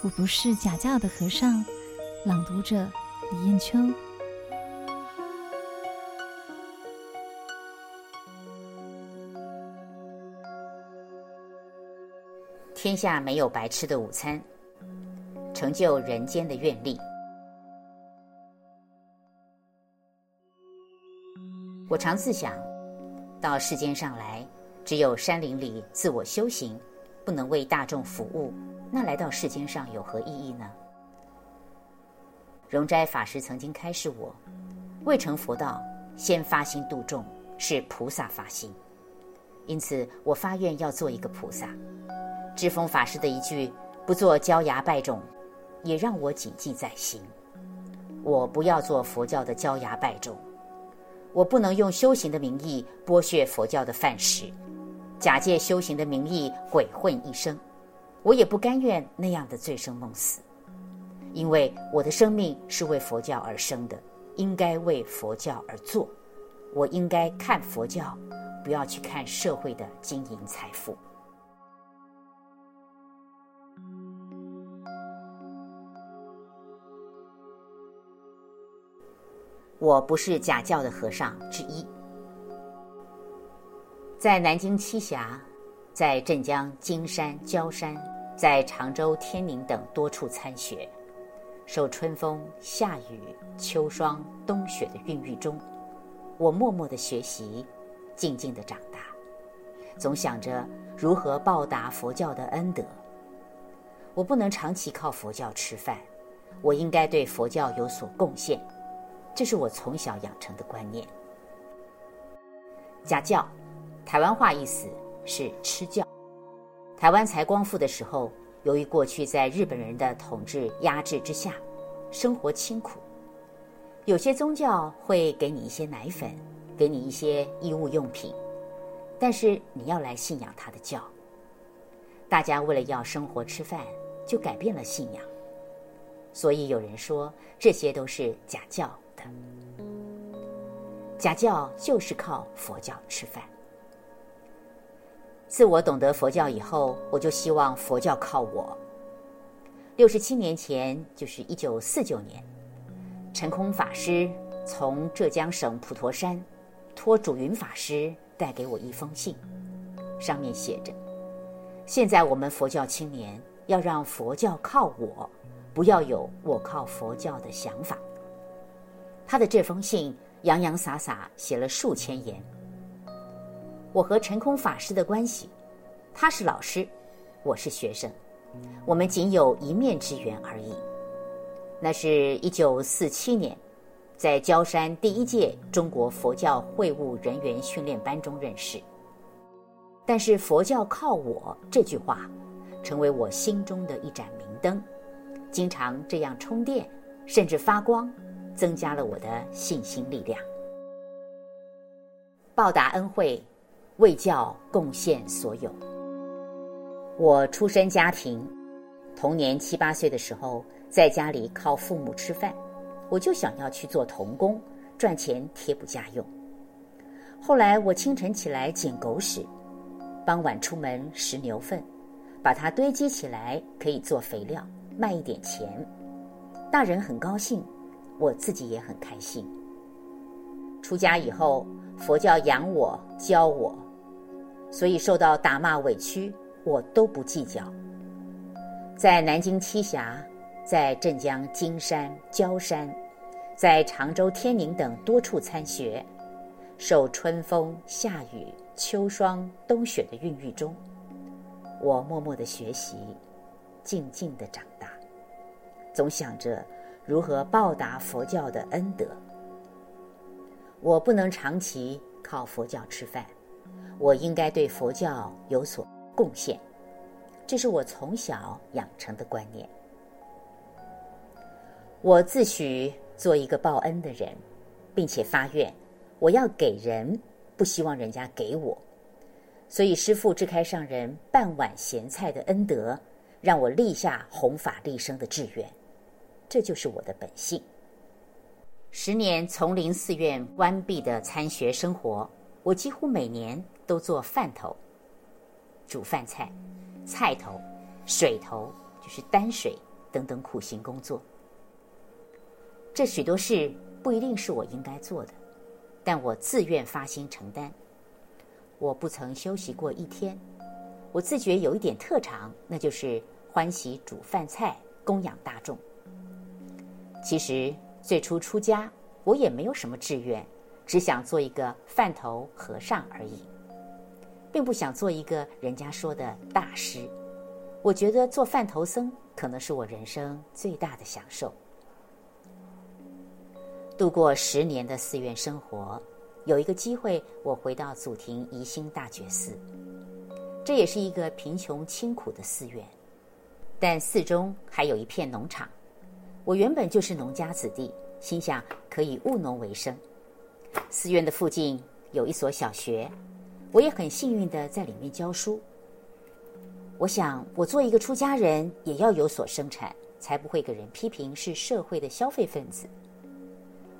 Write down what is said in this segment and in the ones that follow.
我不是假教的和尚。朗读者李艳秋。天下没有白吃的午餐，成就人间的愿力。我常自想，到世间上来，只有山林里自我修行，不能为大众服务，那来到世间上有何意义呢？荣斋法师曾经开示我，未成佛道，先发心度众，是菩萨发心。因此，我发愿要做一个菩萨。智风法师的一句“不做焦牙败种”，也让我谨记在心。我不要做佛教的焦牙败种。我不能用修行的名义剥削佛教的饭食，假借修行的名义鬼混一生，我也不甘愿那样的醉生梦死。因为我的生命是为佛教而生的，应该为佛教而做。我应该看佛教，不要去看社会的金银财富。我不是假教的和尚之一，在南京栖霞，在镇江金山、焦山，在常州天宁等多处参学，受春风、夏雨、秋霜、冬雪的孕育中，我默默的学习，静静的长大，总想着如何报答佛教的恩德。我不能长期靠佛教吃饭，我应该对佛教有所贡献。这是我从小养成的观念。家教，台湾话意思是吃教。台湾才光复的时候，由于过去在日本人的统治压制之下，生活清苦，有些宗教会给你一些奶粉，给你一些衣物用品，但是你要来信仰他的教。大家为了要生活吃饭，就改变了信仰。所以有人说，这些都是假教的。假教就是靠佛教吃饭。自我懂得佛教以后，我就希望佛教靠我。六十七年前，就是一九四九年，陈空法师从浙江省普陀山托主云法师带给我一封信，上面写着：“现在我们佛教青年要让佛教靠我，不要有我靠佛教的想法。”他的这封信洋洋洒洒写了数千言。我和陈空法师的关系，他是老师，我是学生，我们仅有一面之缘而已。那是一九四七年，在焦山第一届中国佛教会务人员训练班中认识。但是“佛教靠我”这句话，成为我心中的一盏明灯，经常这样充电，甚至发光。增加了我的信心力量。报答恩惠，为教贡献所有。我出身家庭，童年七八岁的时候，在家里靠父母吃饭，我就想要去做童工，赚钱贴补家用。后来我清晨起来捡狗屎，傍晚出门拾牛粪，把它堆积起来可以做肥料，卖一点钱，大人很高兴。我自己也很开心。出家以后，佛教养我、教我，所以受到打骂委屈，我都不计较。在南京栖霞，在镇江金山、焦山，在常州天宁等多处参学，受春风、夏雨、秋霜、冬雪的孕育中，我默默的学习，静静的长大，总想着。如何报答佛教的恩德？我不能长期靠佛教吃饭，我应该对佛教有所贡献。这是我从小养成的观念。我自诩做一个报恩的人，并且发愿，我要给人，不希望人家给我。所以师父智开上人半碗咸菜的恩德，让我立下弘法利生的志愿。这就是我的本性。十年丛林寺院关闭的参学生活，我几乎每年都做饭头，煮饭菜，菜头，水头就是担水等等苦行工作。这许多事不一定是我应该做的，但我自愿发心承担。我不曾休息过一天，我自觉有一点特长，那就是欢喜煮饭菜，供养大众。其实最初出家，我也没有什么志愿，只想做一个饭头和尚而已，并不想做一个人家说的大师。我觉得做饭头僧可能是我人生最大的享受。度过十年的寺院生活，有一个机会，我回到祖庭宜兴大觉寺，这也是一个贫穷清苦的寺院，但寺中还有一片农场。我原本就是农家子弟，心想可以务农为生。寺院的附近有一所小学，我也很幸运的在里面教书。我想，我做一个出家人，也要有所生产，才不会给人批评是社会的消费分子。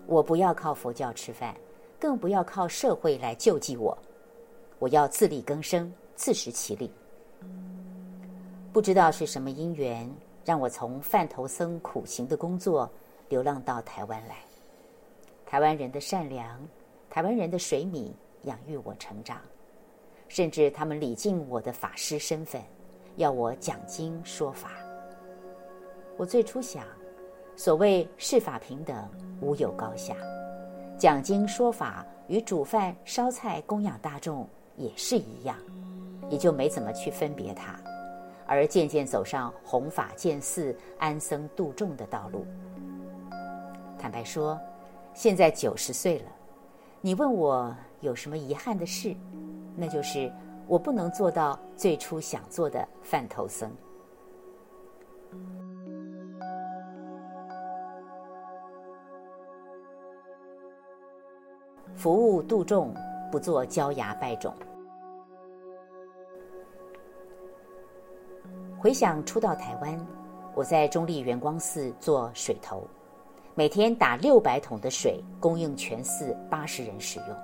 我不要靠佛教吃饭，更不要靠社会来救济我。我要自力更生，自食其力。不知道是什么因缘，让我从饭头僧苦行的工作流浪到台湾来。台湾人的善良，台湾人的水米养育我成长，甚至他们礼敬我的法师身份。要我讲经说法，我最初想，所谓世法平等，无有高下，讲经说法与煮饭烧菜供养大众也是一样，也就没怎么去分别它，而渐渐走上弘法建寺、安僧度众的道路。坦白说，现在九十岁了，你问我有什么遗憾的事，那就是。我不能做到最初想做的饭头僧。服务度众，不做焦芽拜种。回想初到台湾，我在中立圆光寺做水头，每天打六百桶的水，供应全寺八十人使用。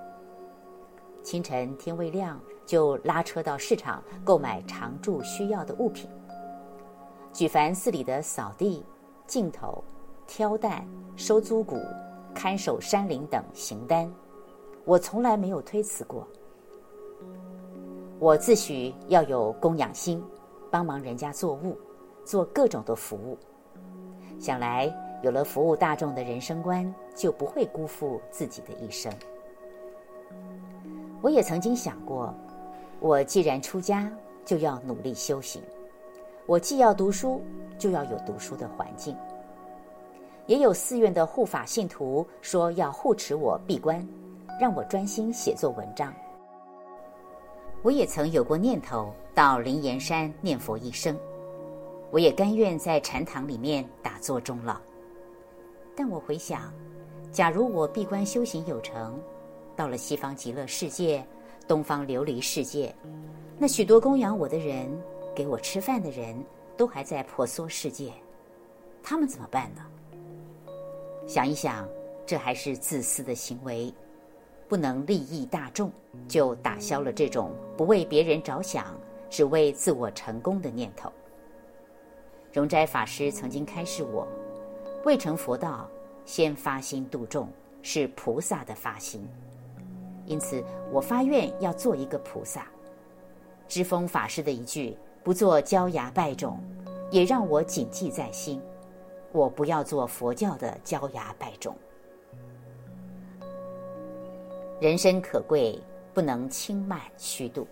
清晨天未亮，就拉车到市场购买常住需要的物品，举凡寺里的扫地、镜头、挑担、收租谷、看守山林等行单，我从来没有推辞过。我自诩要有供养心，帮忙人家做物，做各种的服务。想来有了服务大众的人生观，就不会辜负自己的一生。我也曾经想过。我既然出家，就要努力修行。我既要读书，就要有读书的环境。也有寺院的护法信徒说要护持我闭关，让我专心写作文章。我也曾有过念头到灵岩山念佛一生，我也甘愿在禅堂里面打坐终老。但我回想，假如我闭关修行有成，到了西方极乐世界。东方琉璃世界，那许多供养我的人，给我吃饭的人，都还在婆娑世界，他们怎么办呢？想一想，这还是自私的行为，不能利益大众，就打消了这种不为别人着想，只为自我成功的念头。荣斋法师曾经开示我，未成佛道，先发心度众，是菩萨的发心。因此，我发愿要做一个菩萨。知风法师的一句“不做焦芽拜种”，也让我谨记在心。我不要做佛教的焦芽拜种。人生可贵，不能轻慢虚度。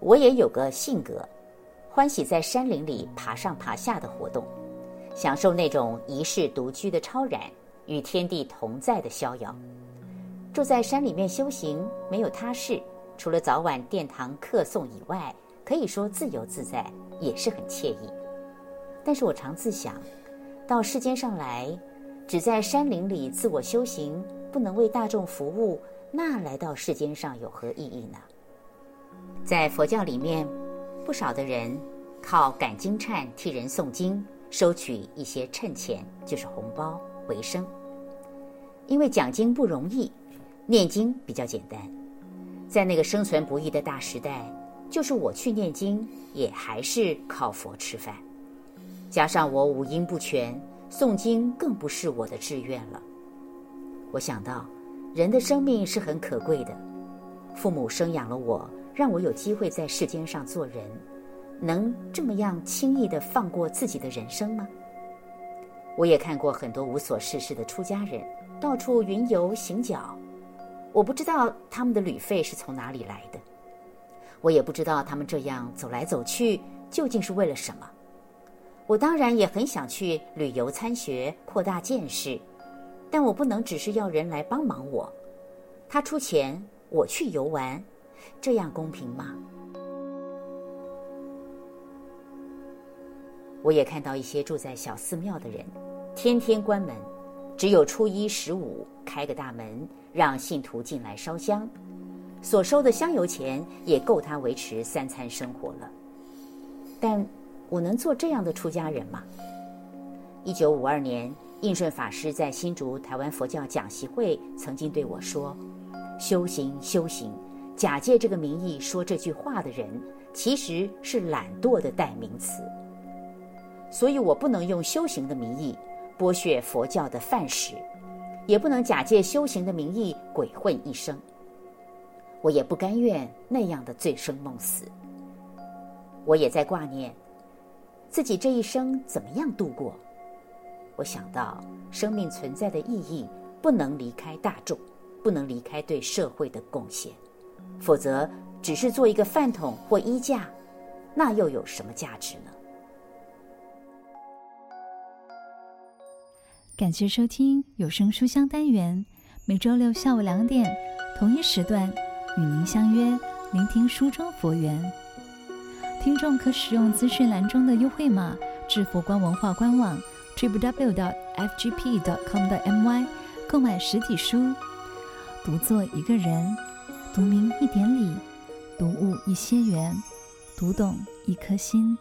我也有个性格，欢喜在山林里爬上爬下的活动，享受那种一世独居的超然。与天地同在的逍遥，住在山里面修行，没有他事，除了早晚殿堂客诵以外，可以说自由自在，也是很惬意。但是我常自想，到世间上来，只在山林里自我修行，不能为大众服务，那来到世间上有何意义呢？在佛教里面，不少的人靠赶经忏替人诵经，收取一些趁钱，就是红包。为生，因为讲经不容易，念经比较简单。在那个生存不易的大时代，就是我去念经也还是靠佛吃饭，加上我五音不全，诵经更不是我的志愿了。我想到，人的生命是很可贵的，父母生养了我，让我有机会在世间上做人，能这么样轻易地放过自己的人生吗？我也看过很多无所事事的出家人，到处云游行脚。我不知道他们的旅费是从哪里来的，我也不知道他们这样走来走去究竟是为了什么。我当然也很想去旅游参学，扩大见识，但我不能只是要人来帮忙我，他出钱，我去游玩，这样公平吗？我也看到一些住在小寺庙的人，天天关门，只有初一十五开个大门。让信徒进来烧香，所收的香油钱也够他维持三餐生活了。但我能做这样的出家人吗？一九五二年，印顺法师在新竹台湾佛教讲习会曾经对我说：“修行，修行，假借这个名义说这句话的人，其实是懒惰的代名词。所以我不能用修行的名义剥削佛教的饭食。”也不能假借修行的名义鬼混一生，我也不甘愿那样的醉生梦死。我也在挂念自己这一生怎么样度过。我想到生命存在的意义不能离开大众，不能离开对社会的贡献，否则只是做一个饭桶或衣架，那又有什么价值呢？感谢收听有声书香单元，每周六下午两点同一时段与您相约，聆听书中佛缘。听众可使用资讯栏中的优惠码至佛光文化官网 www.fgp.com.my 购买实体书。读作一个人，读明一点理，读悟一些缘，读懂一颗心。